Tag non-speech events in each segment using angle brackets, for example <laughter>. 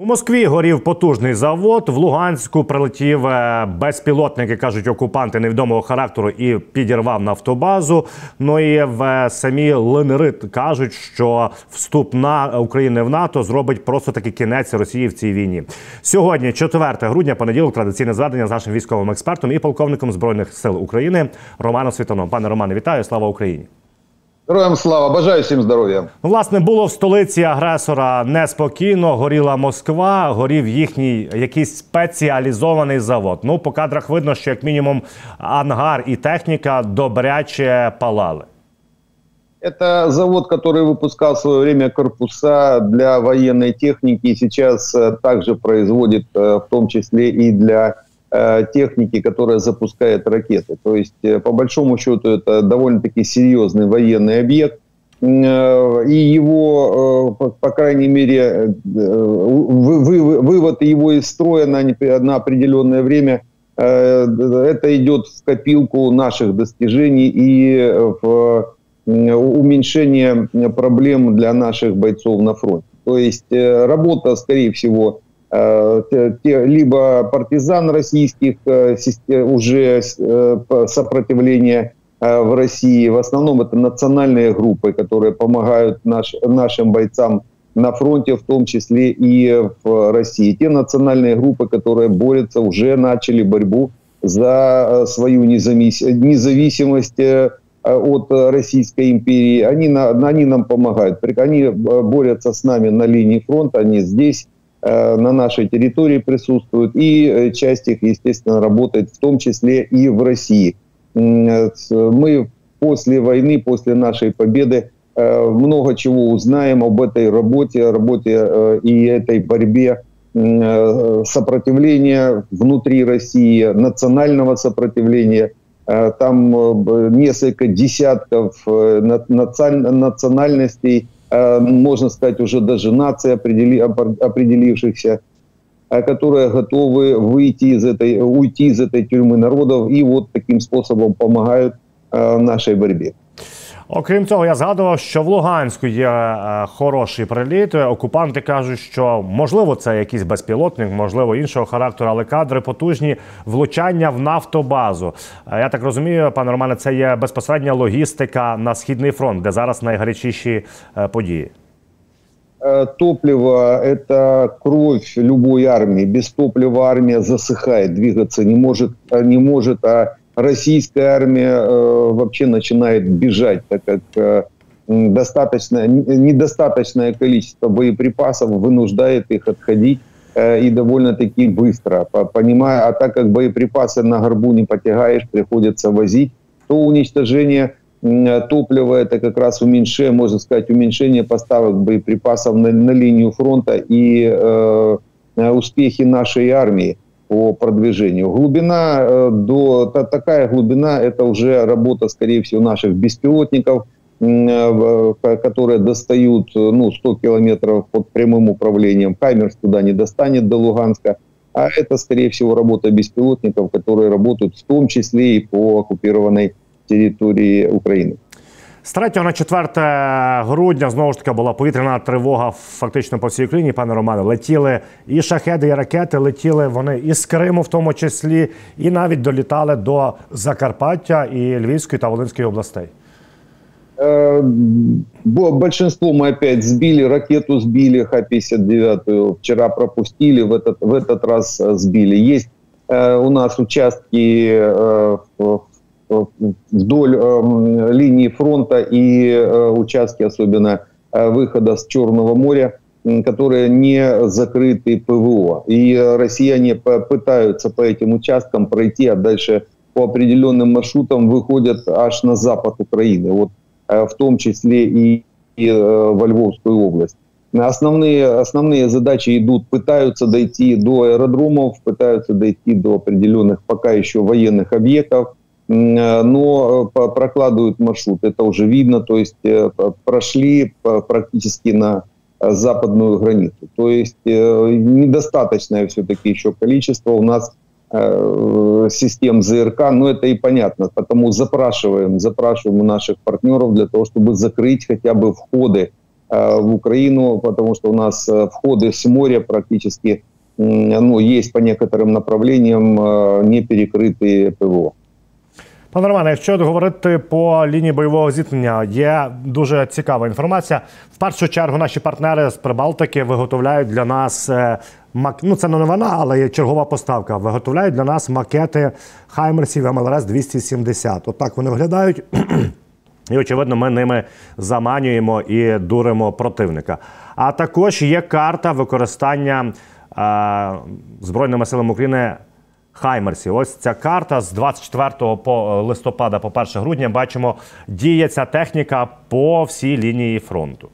У Москві горів потужний завод. В Луганську прилетів е, безпілотник, як кажуть, окупанти невідомого характеру і підірвав нафтобазу. Ну і в е, самі ЛНР кажуть, що вступ на України в НАТО зробить просто таки кінець Росії в цій війні. Сьогодні, 4 грудня, понеділок, традиційне зведення з нашим військовим експертом і полковником збройних сил України Романом Світоном. Пане Романе, вітаю! Слава Україні! Героям слава, бажаю всім здоров'я. Ну, власне, було в столиці агресора неспокійно. Горіла Москва, горів їхній якийсь спеціалізований завод. Ну, по кадрах видно, що як мінімум ангар і техніка добряче палали. Это завод, который выпускал в свое время корпуса для военной техники и сейчас э, также производит э, в том числе и для Э, техники, которая запускает ракеты. То есть, э, по большому счету, это довольно-таки серьезный военный объект. Э, и его, по крайней мере, вывод его из строя на, определенное время, это идет в копилку наших достижений и в уменьшение проблем для наших бойцов на фронте. То есть работа, скорее всего, Э, либо партизан российских э, уже э, сопротивления в России. В основном это национальные группы, которые помогают наш, нашим бойцам на фронте, в том числе и в России. Те национальные группы, которые борются, уже начали борьбу за свою независимость от Российской империи. Они, они нам помогают. Они борются с нами на линии фронта, они здесь Э, на нашей территории присутствуют, и э, часть их, естественно, работает в том числе и в России. Э, мы после войны, после нашей победы много чего узнаем об этой работе, работе и этой борьбе сопротивления внутри России, национального сопротивления. Там несколько десятков национальностей – Э, можно сказать, уже даже нации определи, определившихся, э, которые готовы выйти из этой, уйти из этой тюрьмы народов и вот таким способом помогают э, нашей борьбе. Окрім цього, я згадував, що в Луганську є е, хороший приліт. Окупанти кажуть, що можливо це якийсь безпілотник, можливо іншого характеру, але кадри потужні влучання в нафтобазу. Е, я так розумію, пане Романе, це є безпосередня логістика на східний фронт, де зараз найгарячіші е, події. Топливо – это кровь любой армии. Без топлива армия засыхает, двигаться не может, не может, а российская армия э, вообще начинает бежать, так как э, достаточно, недостаточное количество боеприпасов вынуждает их отходить э, и довольно-таки быстро. Понимая, а так как боеприпасы на горбу не потягаешь, приходится возить, то уничтожение топлива это как раз уменьшение, можно сказать, уменьшение поставок боеприпасов на, на линию фронта и э, успехи нашей армии по продвижению. Глубина э, до та, такая глубина это уже работа, скорее всего, наших беспилотников, э, которые достают ну, 100 километров под прямым управлением. Хаймерс туда не достанет до Луганска. А это, скорее всего, работа беспилотников, которые работают в том числе и по оккупированной территории Украины. З 3 на 4 грудня знову ж таки була повітряна тривога фактично по всій Україні, пане Романе. Летіли і шахеди, і ракети летіли вони із Криму, в тому числі, і навіть долітали до Закарпаття і Львівської та Волинської областей. Э, большинство мы опять сбили, ракету сбили, Х-59 вчера пропустили, в этот, в этот раз сбили. Есть э, у нас участки э, в вдоль э, линии фронта и э, участки, особенно э, выхода с Черного моря, которые не закрыты ПВО. И россияне пытаются по этим участкам пройти, а дальше по определенным маршрутам выходят аж на запад Украины, вот в том числе и, и во Львовскую область. Основные, основные задачи идут, пытаются дойти до аэродромов, пытаются дойти до определенных пока еще военных объектов, Э, но э, прокладывают маршрут. Это уже видно, то есть э, прошли практически на западную границу. То есть недостаточное все-таки еще количество у нас э, систем ЗРК, но это и понятно. Потому запрашиваем, запрашиваем у наших партнеров для того, чтобы закрыть хотя бы входы э, в Украину, потому что у нас э, входы с моря практически ну, есть по некоторым направлениям не перекрытые ПВО. Пане Романе, якщо говорити по лінії бойового зіткнення, є дуже цікава інформація. В першу чергу наші партнери з Прибалтики виготовляють для нас е, ну це не новина, але є чергова поставка. Виготовляють для нас макети Хаймерсів МЛРС 270. Отак вони виглядають. І, очевидно, ми ними заманюємо і дуримо противника. А також є карта використання е, Збройними силами України Хаймерсів. Ось ця карта з 24 по листопада, по 1 грудня, бачимо, діє ця техніка по всій лінії фронту.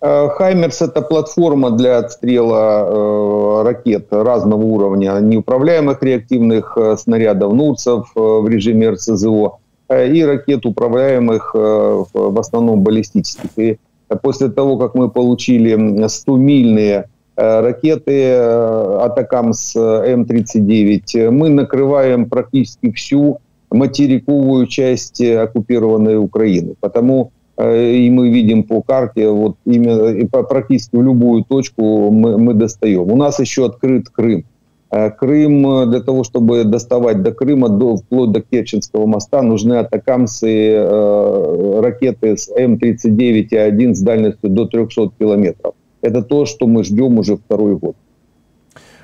Э, Хаймерс – это платформа для отстрела э, ракет разного уровня, неуправляемых реактивных э, снарядов «Нурцев» в режиме РСЗО и ракет, управляемых в основном баллистических. И после того, как мы получили 100-мильные ракеты «Атакамс М-39», мы накрываем практически всю материковую часть оккупированной Украины. Потому Э, и мы видим по карте, вот именно практически в любую точку мы, мы достаем. У нас еще открыт Крым. Э, Крым, э, для того, чтобы доставать до Крыма, до, вплоть до Керченского моста, нужны атакамсы, э, ракеты с М-39 и 1 с дальностью до 300 километров. Это то, что мы ждем уже второй год.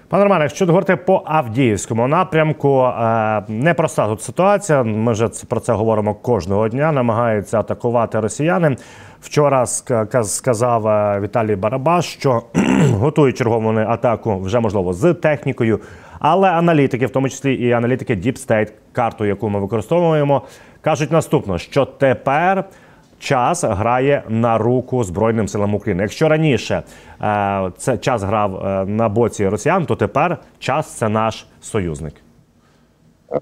Пане Романе, якщо говорити по Авдіївському напрямку, е, непроста тут ситуація. Ми вже про це говоримо кожного дня. Намагаються атакувати росіяни. Вчора сказав е, Віталій Барабаш, що <clears throat> готують чергову атаку вже можливо з технікою. Але аналітики, в тому числі і аналітики Deep State, карту, яку ми використовуємо, кажуть наступно: що тепер час грає на руку Збройним силам України. Якщо раніше е, це час грав е, на боці росіян, то тепер час це наш союзник.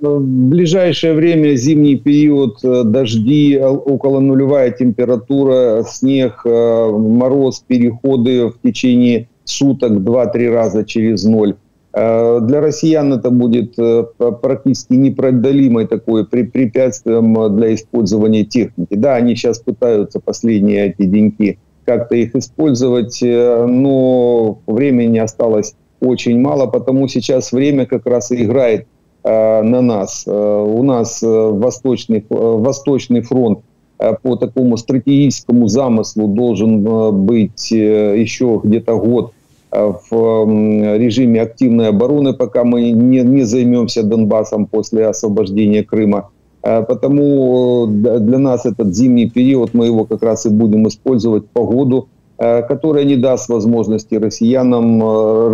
В ближайшее время зимний период, э, дожди, около нулевая температура, снег, э, мороз, переходы в течение суток 2-3 раза через ноль. Э, для россиян это будет э, практически непродалимой такой препятствием для использования техники. Да, они сейчас пытаются последние эти деньки как-то их использовать, э, но времени осталось очень мало, потому сейчас время как раз и играет на нас. У нас восточный, восточный фронт по такому стратегическому замыслу должен быть еще где-то год Э, в режиме активной обороны, пока мы не, не займемся Донбассом после освобождения Крыма. Э, потому э, для нас этот зимний период, мы его как раз и будем использовать погоду, которая не даст возможности россиянам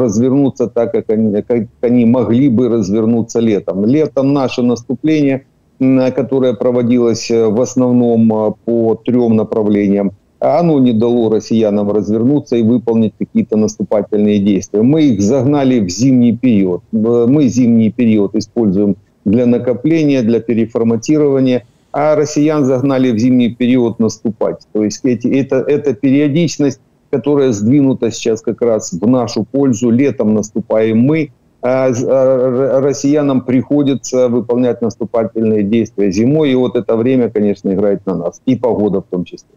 развернуться так, как они, как они могли бы развернуться летом. Летом наше наступление, которое проводилось в основном по трем направлениям – оно не дало россиянам развернуться и выполнить какие-то наступательные действия. Мы их загнали в зимний период. Мы зимний период используем для накопления, для переформатирования, а россиян загнали в зимний период наступать. То есть эти, это, это периодичность, которая сдвинута сейчас как раз в нашу пользу. Летом наступаем мы, а, а россиянам приходится выполнять наступательные действия зимой. И вот это время, конечно, играет на нас. И погода в том числе.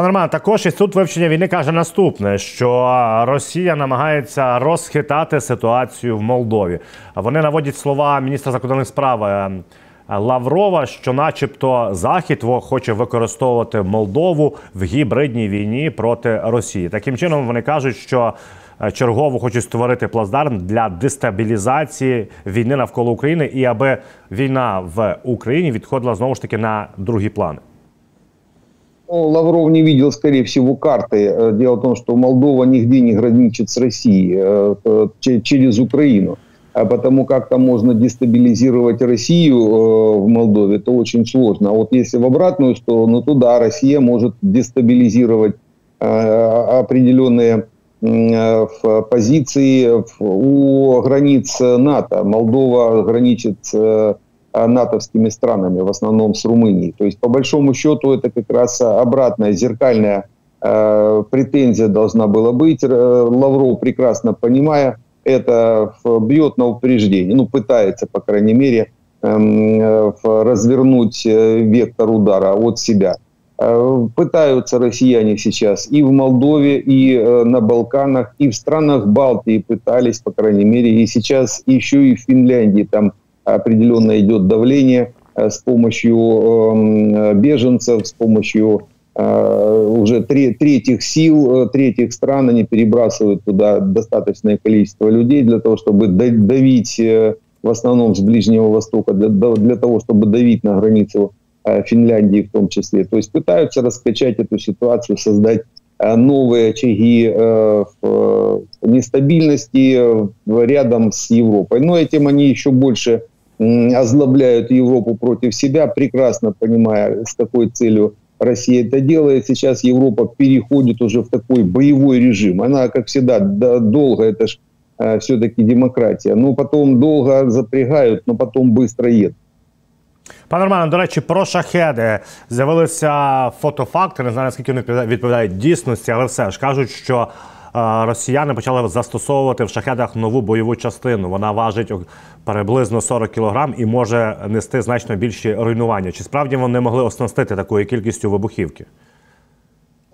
Пане Роман, також інститут вивчення війни каже наступне: що Росія намагається розхитати ситуацію в Молдові. Вони наводять слова міністра закордонних справ е, Лаврова, що, начебто, Захід хоче використовувати Молдову в гібридній війні проти Росії. Таким чином вони кажуть, що е, чергово хочуть створити плацдарм для дестабілізації війни навколо України і аби війна в Україні відходила знову ж таки на другі плани. Ну, Лавров не видел, скорее всего, карты. Э, дело в том, что Молдова нигде не граничит с Россией э, через Украину. А потому как там можно дестабилизировать Россию э, в Молдове, это очень сложно. А вот если в обратную сторону, то да, Россия может дестабилизировать определенные позиции у границ НАТО. Молдова граничит с натовскими странами, в основном с Румынией. То есть, по большому счету, это как раз обратная, зеркальная э, претензия должна была быть. Э, Лавров, прекрасно понимая, это бьет на упреждение, ну, пытается, по крайней мере, эм, развернуть вектор удара от себя. Пытаются россияне сейчас и в Молдове, и на Балканах, и в странах Балтии пытались, по крайней мере, и сейчас еще и в Финляндии там определенно идет давление с помощью эм, беженцев, с помощью Э, уже третьих сил, э, третьих стран, они перебрасывают туда достаточное количество людей для того, чтобы давить э, в основном с Ближнего Востока, для, для того, чтобы давить на границу Финляндии в том числе. То есть пытаются раскачать эту ситуацию, создать новые очаги нестабильности рядом с Европой. Но этим они еще больше озлобляют Европу против себя, прекрасно понимая, с какой целью Россия это делает. Сейчас Европа переходит уже в такой боевой режим. Она, как всегда, долго, это же э, все-таки демократия. Ну, потом долго запрягают, но потом быстро едут. Пане Романе, до речі, про шахеди з'явилися фотофакти. Не знаю, наскільки вони відповідають дійсності, але все ж кажуть, що росіяни почали застосовувати в шахедах нову бойову частину. Вона важить приблизно 40 кілограм і може нести значно більші руйнування. Чи справді вони могли оснастити такою кількістю вибухівки?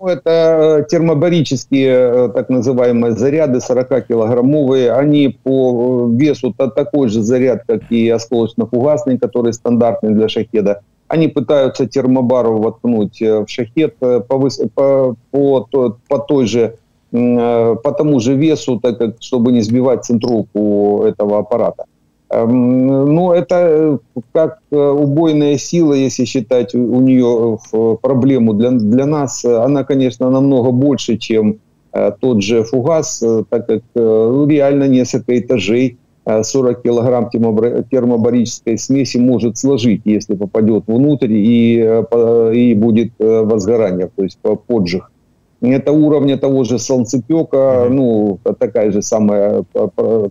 Ну, это термобарические так называемые заряды 40-килограммовые. Они по весу -то такой же заряд, как и осколочно-фугасный, который стандартный для шахеда. Они пытаются термобару воткнуть в шахет по, по, по, по той же Э, по тому же весу, так как, чтобы не сбивать центровку этого аппарата. Эм, ну, это э, как э, убойная сила, если считать у нее проблему для, для нас, она, конечно, намного больше, чем тот же фугас, так как реально несколько этажей 40 килограмм термобарической смеси может сложить, если попадет внутрь и, и будет возгорание, то есть поджиг это уровня того же солнцепека, ну, такая же, самая,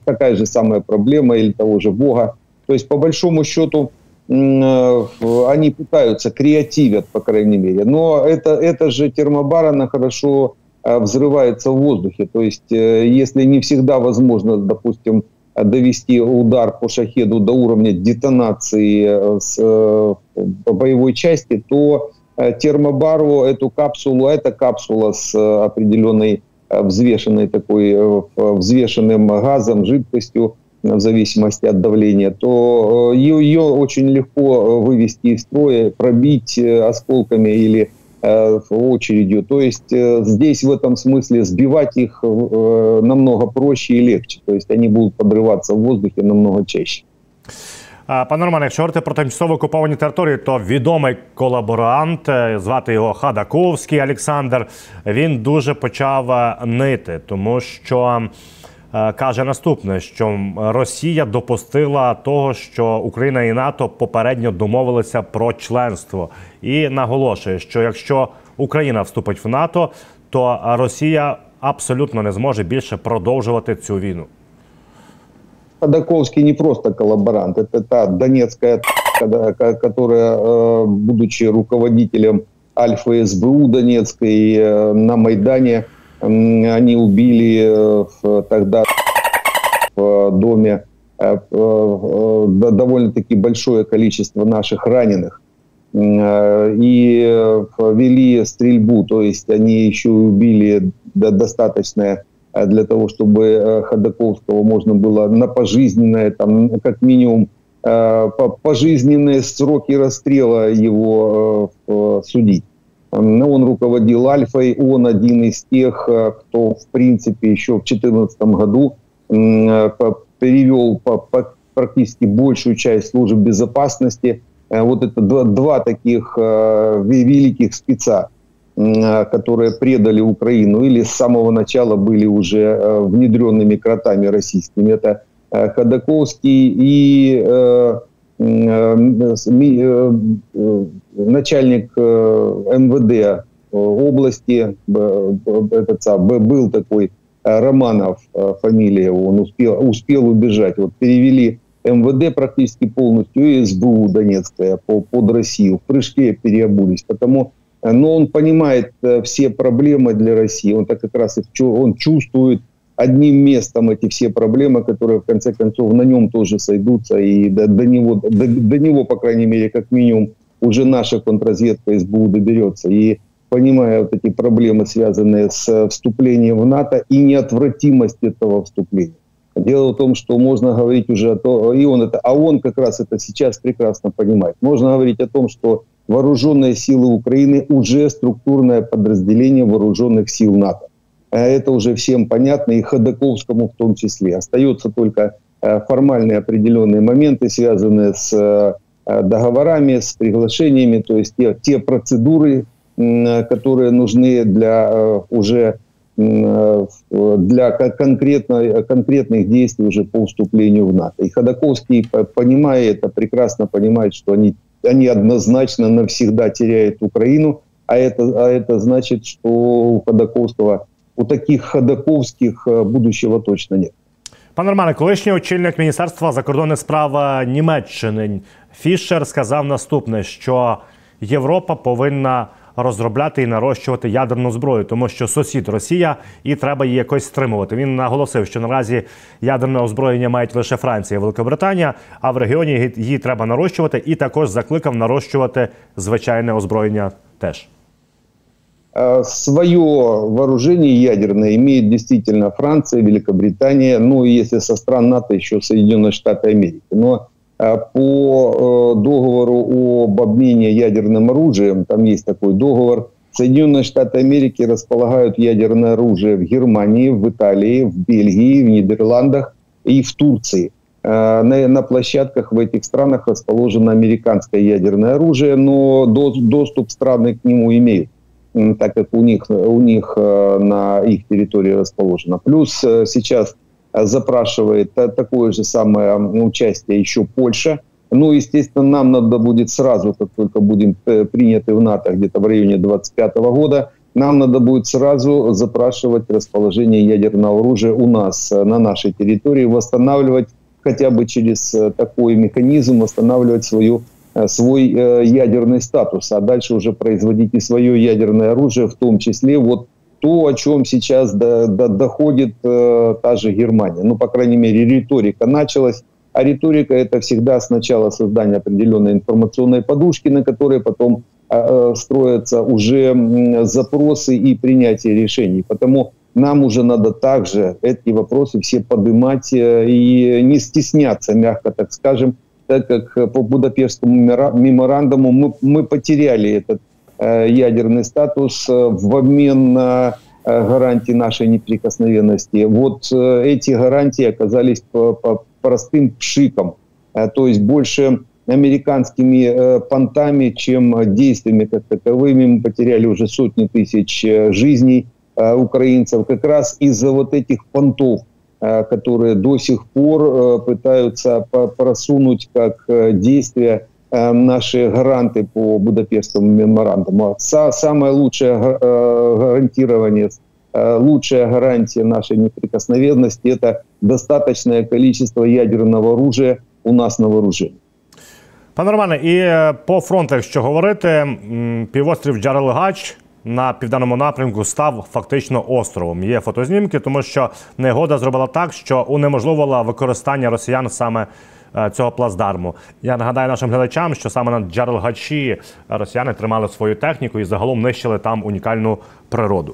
такая же самая проблема или того же Бога. То есть, по большому счету, э, они пытаются, креативят, по крайней мере. Но это, это же термобар, она хорошо э, взрывается в воздухе. То есть, э, если не всегда возможно, допустим, довести удар по шахеду до уровня детонации с боевой части, то Э, термобару, эту капсулу, это капсула с э, определенной э, взвешенной такой, взвешенным газом, жидкостью, в зависимости от давления, то ее очень легко вывести из строя, пробить осколками или очередью. То есть здесь в этом смысле сбивать их намного проще и легче. То есть они будут подрываться в воздухе намного чаще. Пане Романе, якщо говорити про тимчасово окуповані території, то відомий колаборант, е, звати його Хадаковський Олександр, він дуже почав е, нити, тому що е, каже наступне: що Росія допустила того, що Україна і НАТО попередньо домовилися про членство, і наголошує, що якщо Україна вступить в НАТО, то Росія абсолютно не зможе більше продовжувати цю війну. Ходаковский не просто коллаборант, это та донецкая, которая, э, будучи руководителем Альфа СБУ Донецкой э, на Майдане, они убили э, тогда в доме довольно-таки большое количество наших раненых. И вели стрельбу, то есть они еще убили достаточное Э, для того, чтобы э, Ходаковского можно было на пожизненное, там, как минимум, э, пожизненные сроки расстрела его судить. Он руководил Альфой, он один из тех, кто, в принципе, еще в 2014 году перевел практически большую часть служб безопасности. Вот это два, таких великих спеца Э, которые предали Украину или с самого начала были уже э, внедренными кротами российскими. Это э, Ходаковский и начальник МВД области, этот был такой Романов, фамилия его, он успел, успел убежать. Вот перевели МВД практически полностью и СБУ Донецкая под Россию. В прыжке переобулись. Потому но он понимает э, все проблемы для России. Он так как раз он чувствует одним местом эти все проблемы, которые в конце концов на нем тоже сойдутся, и до, до, него, до, до него, по крайней мере, как минимум, уже наша контрразведка СБУ доберется. И понимая вот эти проблемы, связанные с вступлением в НАТО и неотвратимость этого вступления. Дело в том, что можно говорить уже о том, и он это, а он как раз это сейчас прекрасно понимает. Можно говорить о том, что вооруженные силы Украины уже структурное подразделение вооруженных сил НАТО. Э, это уже всем понятно, и Ходаковскому в том числе. Остается только э, формальные определенные моменты, связанные с э, договорами, с приглашениями, то есть те, те процедуры, которые нужны для уже для конкретно, конкретных действий уже по вступлению в НАТО. И Ходаковский, понимая это, прекрасно понимает, что они, они однозначно навсегда теряют Украину, а это, а это значит, что у Ходаковского у таких ходаковських будущего точно нет. Пане Романе, колишній очільник Міністерства закордонних справ Німеччини Фішер сказав наступне: що Європа повинна розробляти і нарощувати ядерну зброю, тому що сусід Росія і треба її якось стримувати. Він наголосив, що наразі ядерне озброєння мають лише Франція і Великобританія, а в регіоні її треба нарощувати, і також закликав нарощувати звичайне озброєння теж. Э, свое вооружение ядерное имеет действительно Франция, Великобритания, ну и если со стран НАТО еще Соединенные Штаты Америки. Но э, по э, договору об обмене ядерным оружием, там есть такой договор, Соединенные Штаты Америки располагают ядерное оружие в Германии, в Италии, в Бельгии, в Нидерландах и в Турции. На, на площадках в этих странах расположено американское ядерное оружие, но до, доступ страны к нему имеют так как у них, у них э, на их территории расположено. Плюс э, сейчас запрашивает такое же самое участие еще Польша. Ну, естественно, нам надо будет сразу, как только будем э, приняты в НАТО где-то в районе 25 года, нам надо будет сразу запрашивать расположение ядерного оружия у нас на нашей территории, восстанавливать хотя бы через такой механизм, восстанавливать свою Э, свой э, ядерный статус, а дальше уже производить и свое ядерное оружие, в том числе вот то, о чем сейчас до, до, доходит э, та же Германия. Ну, по крайней мере, риторика началась. А риторика это всегда сначала создание определенной информационной подушки, на которой потом э, э строятся уже э, запросы и принятие решений. Потому нам уже надо также эти вопросы все поднимать э, и не стесняться, мягко так скажем, так как э, по Будапештскому меморандуму мы, мы потеряли этот ядерный статус э, в обмен на э, гарантии нашей неприкосновенности. Вот э, эти гарантии оказались по, простым пшиком, э, то есть больше американскими э, понтами, чем действиями как таковыми. Мы потеряли уже сотни тысяч э, жизней э, украинцев как раз из-за вот этих понтов – Э, которые до сих пор э, пытаются просунуть как э, действия наши гаранты по Будапештскому меморандуму. Самое лучшее гарантирование, лучшая гарантия нашей неприкосновенности – это достаточное количество ядерного оружия у нас на вооружении. Пане Романе, і по фронтах, що говорити, півострів Джарелгач на південному напрямку став фактично островом. Є фотознімки, тому що негода зробила так, що унеможливила використання росіян саме. Е, цього плацдарму я нагадаю нашим глядачам, що саме на Джарелгачі росіяни тримали свою техніку і загалом нищили там унікальну природу.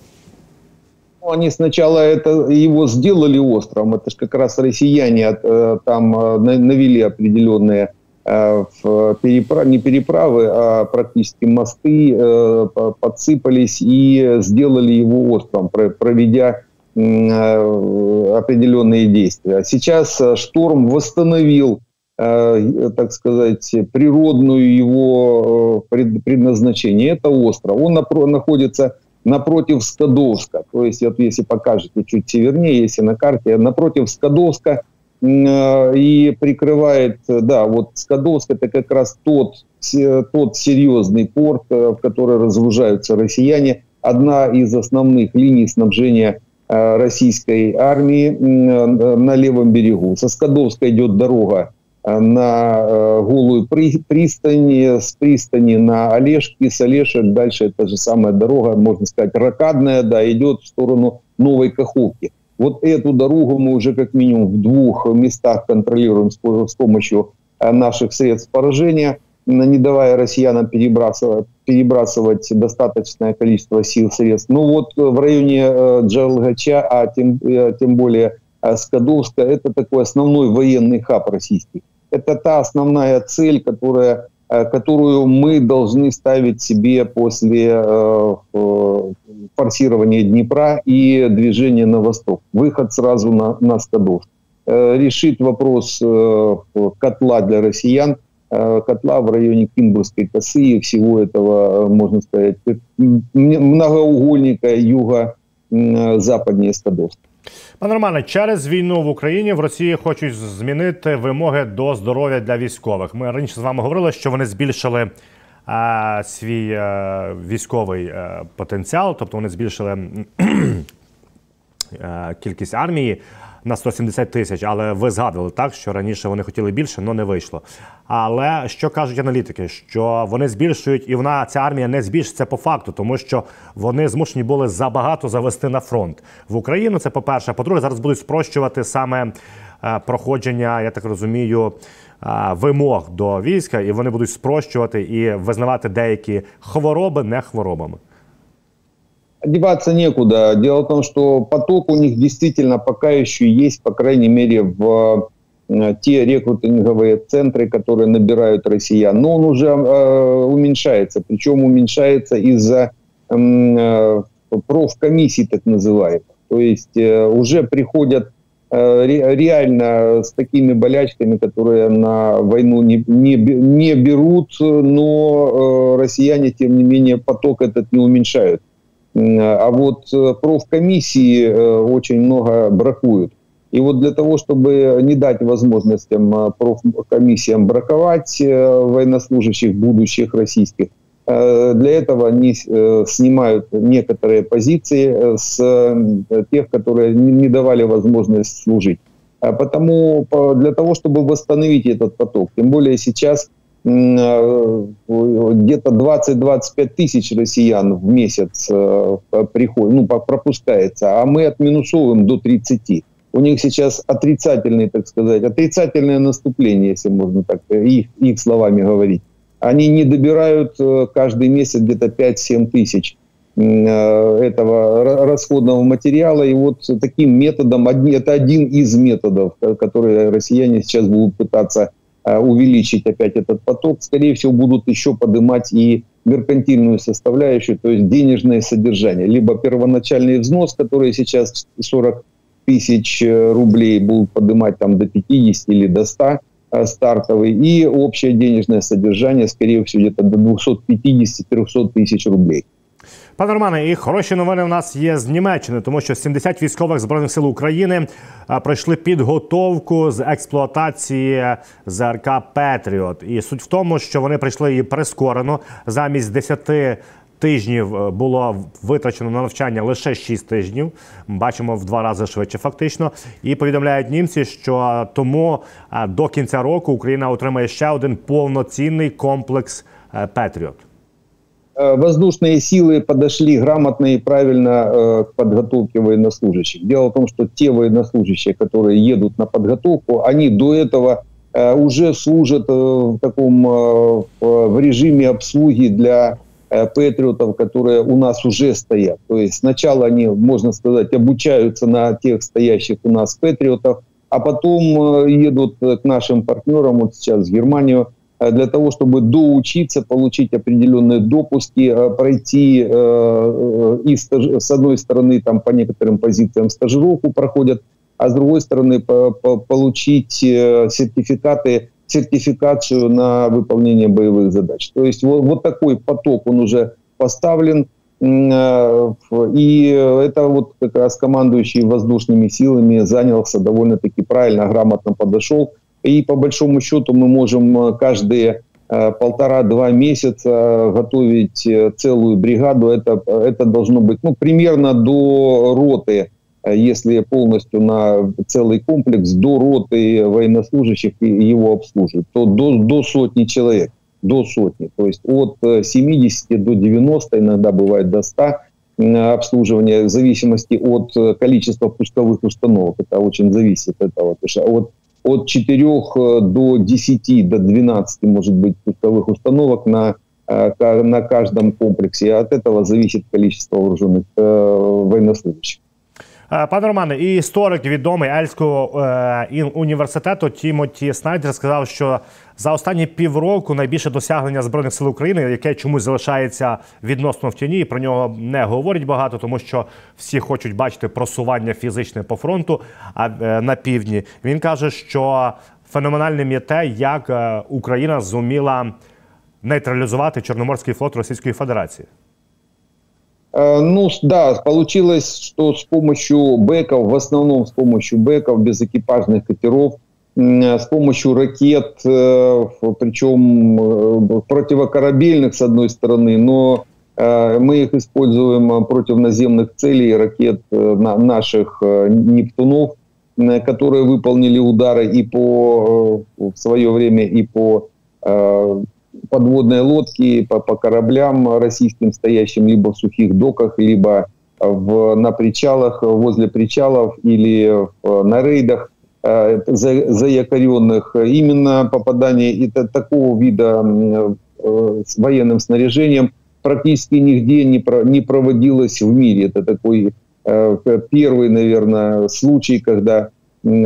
Они сначала это, его сделали островом. Это же как раз россияне э, там э, навели определенные Э, в переправ... не переправы, а практически мосты э, подсыпались и сделали его островом, проведя э, определенные действия. Сейчас шторм восстановил, так сказать, природную его предназначение. Это остров. Он находится напротив Скадовска. То есть, вот если покажете чуть севернее, если на карте, напротив Скадовска Э, и прикрывает, да, вот Скадовск это как раз тот, тот серьезный порт, э, в который разгружаются россияне. Одна из основных линий снабжения э, российской армии на левом берегу. Со Скадовска идет дорога на голую пристань, с пристани на Олежки, с Олешек дальше это же самая дорога, можно сказать, ракадная, да, идет в сторону Новой Каховки. Вот эту дорогу мы уже как минимум в двух местах контролируем с помощью наших средств поражения, не давая россиянам перебрасывать, перебрасывать достаточное количество сил, средств. Ну вот в районе Джалгача, а тем, тем более Скадовска, это такой основной военный хаб российский. Это та основная цель, которая Э, которую мы должны ставить себе после э, форсирования Днепра и движения на восток. Выход сразу на, на Скадовск. Э, решить вопрос котла для россиян, котла в районе Кимбургской косы и всего этого, можно сказать, многоугольника юго-западнее Скадовска. Пане Романе, через війну в Україні в Росії хочуть змінити вимоги до здоров'я для військових. Ми раніше з вами говорили, що вони збільшили а, е, свій а, е, військовий а, е, потенціал, тобто вони збільшили кількість армії на 170 тисяч. Але ви згадували так, що раніше вони хотіли більше, але не вийшло. Але що кажуть аналітики? Що вони збільшують, і вона ця армія не збільшиться по факту, тому що вони змушені були забагато завести на фронт в Україну. Це по перше. По-друге, зараз будуть спрощувати саме е, проходження, я так розумію. Е, вимог до війська, і вони будуть спрощувати і визнавати деякі хвороби не хворобами. Одеваться некуда. Дело в том, что поток у них действительно пока еще есть, по крайней мере, в э, те рекрутинговые центры, которые набирают россиян. Но он уже э, уменьшается. Причем уменьшается из-за э, профкомиссий, так называемых. То есть э, уже приходят э, реально с такими болячками, которые на войну не, не, не берут, но э, россияне, тем не менее, поток этот не уменьшают. А вот э, профкомиссии э, очень много бракуют. И вот для того, чтобы не дать возможностям э, профкомиссиям браковать военнослужащих будущих российских, для этого они снимают некоторые позиции с тех, которые не давали возможность служить. А потому для того, чтобы восстановить этот поток, тем более сейчас где-то 20-25 тысяч россиян в месяц э, приходит, ну, пропускается, а мы отминусовываем до 30. У них сейчас отрицательное, так сказать, отрицательное наступление, если можно так их, их словами говорить. Они не добирают э, каждый месяц где-то 5-7 тысяч этого расходного материала. И вот таким методом, это один из методов, которые россияне сейчас будут пытаться Э, увеличить опять этот поток, скорее всего, будут еще поднимать и меркантильную составляющую, то есть денежное содержание. Либо первоначальный взнос, который сейчас 40 тысяч э, рублей будут поднимать там до 50 или до 100 э, стартовый, и общее денежное содержание, скорее всего, где-то до 250-300 тысяч рублей. Пане Романе, і хороші новини в нас є з Німеччини, тому що 70 військових збройних сил України пройшли підготовку з експлуатації ЗРК Петріот. І суть в тому, що вони прийшли її прискорено замість 10 Тижнів е, було витрачено на навчання лише 6 тижнів. Бачимо в два рази швидше, фактично. І повідомляють німці, що тому до кінця року Україна отримає ще один повноцінний комплекс е, Петріот. Э, воздушные силы подошли грамотно и правильно э, к подготовке военнослужащих. Дело в том, что те военнослужащие, которые едут на подготовку, они до этого э, уже служат в таком в режиме обслуги для патриотов, которые у нас уже стоят. То есть сначала они, можно сказать, обучаются на тех стоящих у нас патриотов, а потом едут к нашим партнерам, вот сейчас в Германию, для того, чтобы доучиться, получить определенные допуски, э, пройти э, и с одной стороны там по некоторым позициям стажировку проходят, а с другой стороны получить сертификаты, сертификацию на выполнение боевых задач. То есть вот, вот такой поток он уже поставлен. И это вот как раз командующий воздушными силами занялся довольно-таки правильно, грамотно подошел и по большому счету мы можем э, каждые э, полтора-два месяца готовить э, целую бригаду. Это, это должно быть ну, примерно до роты, если полностью на целый комплекс, до роты военнослужащих его обслуживают, то до, до сотни человек. До сотни. То есть от 70 до 90, иногда бывает до 100 обслуживания в зависимости от количества пусковых установок. Это очень зависит от этого. От, от 4 до 10, до 12 может быть пусковых установок на, на каждом комплексе. И от этого зависит количество вооруженных военнослужащих. Е, пане Романе, історик відомий Ельського е, університету Тімоті Снайдер сказав, що за останні півроку найбільше досягнення збройних сил України, яке чомусь залишається відносно в тіні, і про нього не говорять багато, тому що всі хочуть бачити просування фізичне по фронту. А е, на півдні він каже, що феноменальним є те, як Україна зуміла нейтралізувати Чорноморський флот Російської Федерації. Э, ну да, получилось, что с помощью бэков, в основном с помощью бэков, без экипажных катеров, с помощью ракет, э, причем э, противокорабельных с одной стороны, но мы их используем против наземных целей, ракет наших «Нептунов», которые выполнили удары и по, в свое время и по подводные лодки по, по кораблям российским, стоящим либо в сухих доках, либо в, на причалах, возле причалов или в, на рейдах э, за, заякоренных. Именно попадание и такого вида э, с военным снаряжением практически нигде не, про, не проводилось в мире. Это такой э, первый, наверное, случай, когда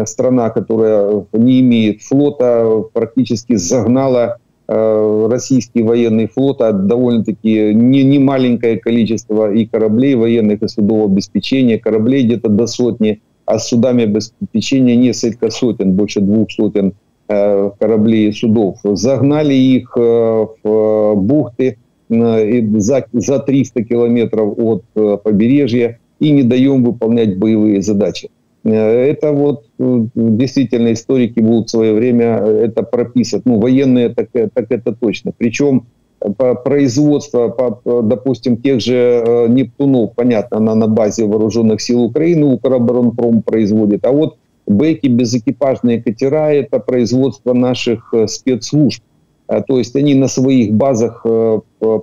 страна, которая не имеет флота, практически загнала российский военный флот, а довольно-таки не, не маленькое количество и кораблей военных, и судов обеспечения, кораблей где-то до сотни, а с судами обеспечения несколько сотен, больше двух сотен э, кораблей и судов. Загнали их э, в бухты за, за 300 километров от побережья и не даем выполнять боевые задачи. Э, это вот э, действительно историки будут в свое время э, это прописывать. Ну, военные так, так это точно. Причем по производство, по, допустим, тех же Нептунов, понятно, она на базе вооруженных сил Украины, Укроборонпром производит. А вот бэки, безэкипажные катера – это производство наших спецслужб. То есть они на своих базах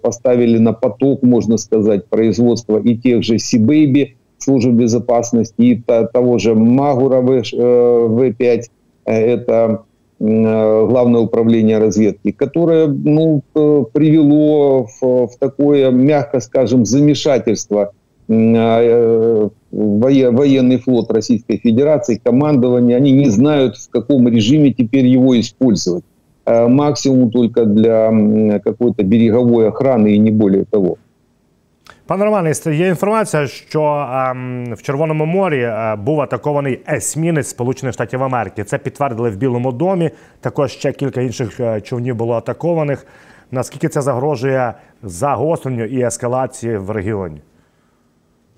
поставили на поток, можно сказать, производство и тех же Сибэйби, службы безопасности, и того же Магура В5, э, э, это э, главное управление разведки, которое ну, привело в, в такое, мягко скажем, замешательство военный флот Российской Федерации, командование, они не знают, в каком режиме теперь его использовать. Максимум только для какой-то береговой охраны и не более того. Пане Романе, є інформація, що ем, в Червоному морі е, був атакований есмінець Сполучених Штатів Америки. Це підтвердили в Білому домі. Також ще кілька інших е, човнів було атакованих. Наскільки це загрожує загостренню і ескалації в регіоні?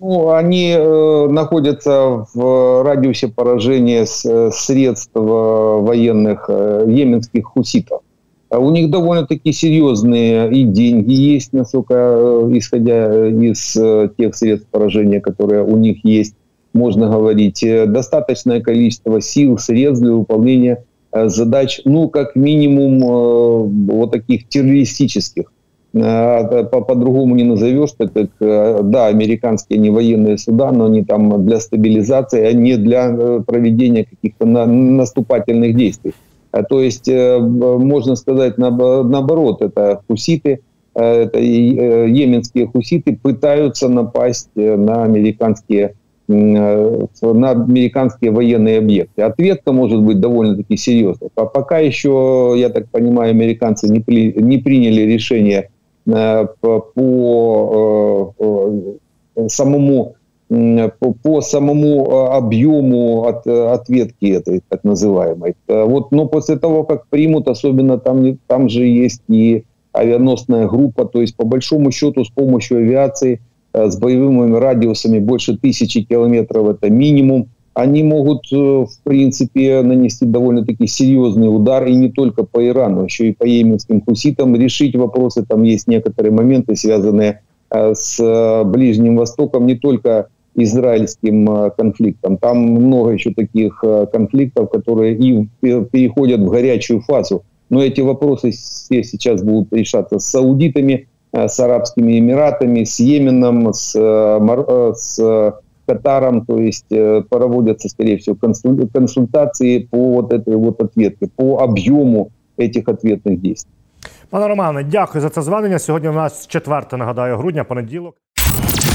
Ну, они э, находятся в радиусе поражения с, средств э, военных э, йеменских хуситов. А у них довольно-таки серьезные и деньги есть, насколько, э, исходя э, из э, тех средств поражения, которые у них есть, можно говорить. Достаточное количество сил, средств для выполнения задач, ну, как минимум, вот таких террористических. По-другому не назовешь, так как, да, американские не военные суда, но они там для стабилизации, а не для проведения каких-то наступательных действий. Э, то есть, э, можно сказать, наоборот, это хуситы, э, это йеменские хуситы пытаются напасть на американские на американские военные объекты. Ответка может быть довольно-таки серьезной. Пока еще, я так понимаю, американцы не, при, не приняли решение по, по самому по, самому а, объему от, ответки этой так называемой. Э, вот, но после того, как примут, особенно там, там же есть и авианосная группа, то есть по большому счету с помощью авиации э, с боевыми радиусами больше тысячи километров, это минимум, они могут, э, в принципе, нанести довольно-таки серьезный удар, и не только по Ирану, еще и по йеменским хуситам, решить вопросы, там есть некоторые моменты, связанные с Ближним Востоком, не только израильским э, конфликтом. Там много еще таких э, конфликтов, которые и переходят в горячую фазу. Но эти вопросы все сейчас будут решаться с саудитами. с Арабскими Эмиратами, с Йеменом, с, с Катаром, то есть проводятся, скорее всего, консультации по вот этой вот ответке, по объему этих ответных действий. Пане Романе, дякую за це звернення. Сьогодні у нас 4, нагадаю, грудня, понеділок.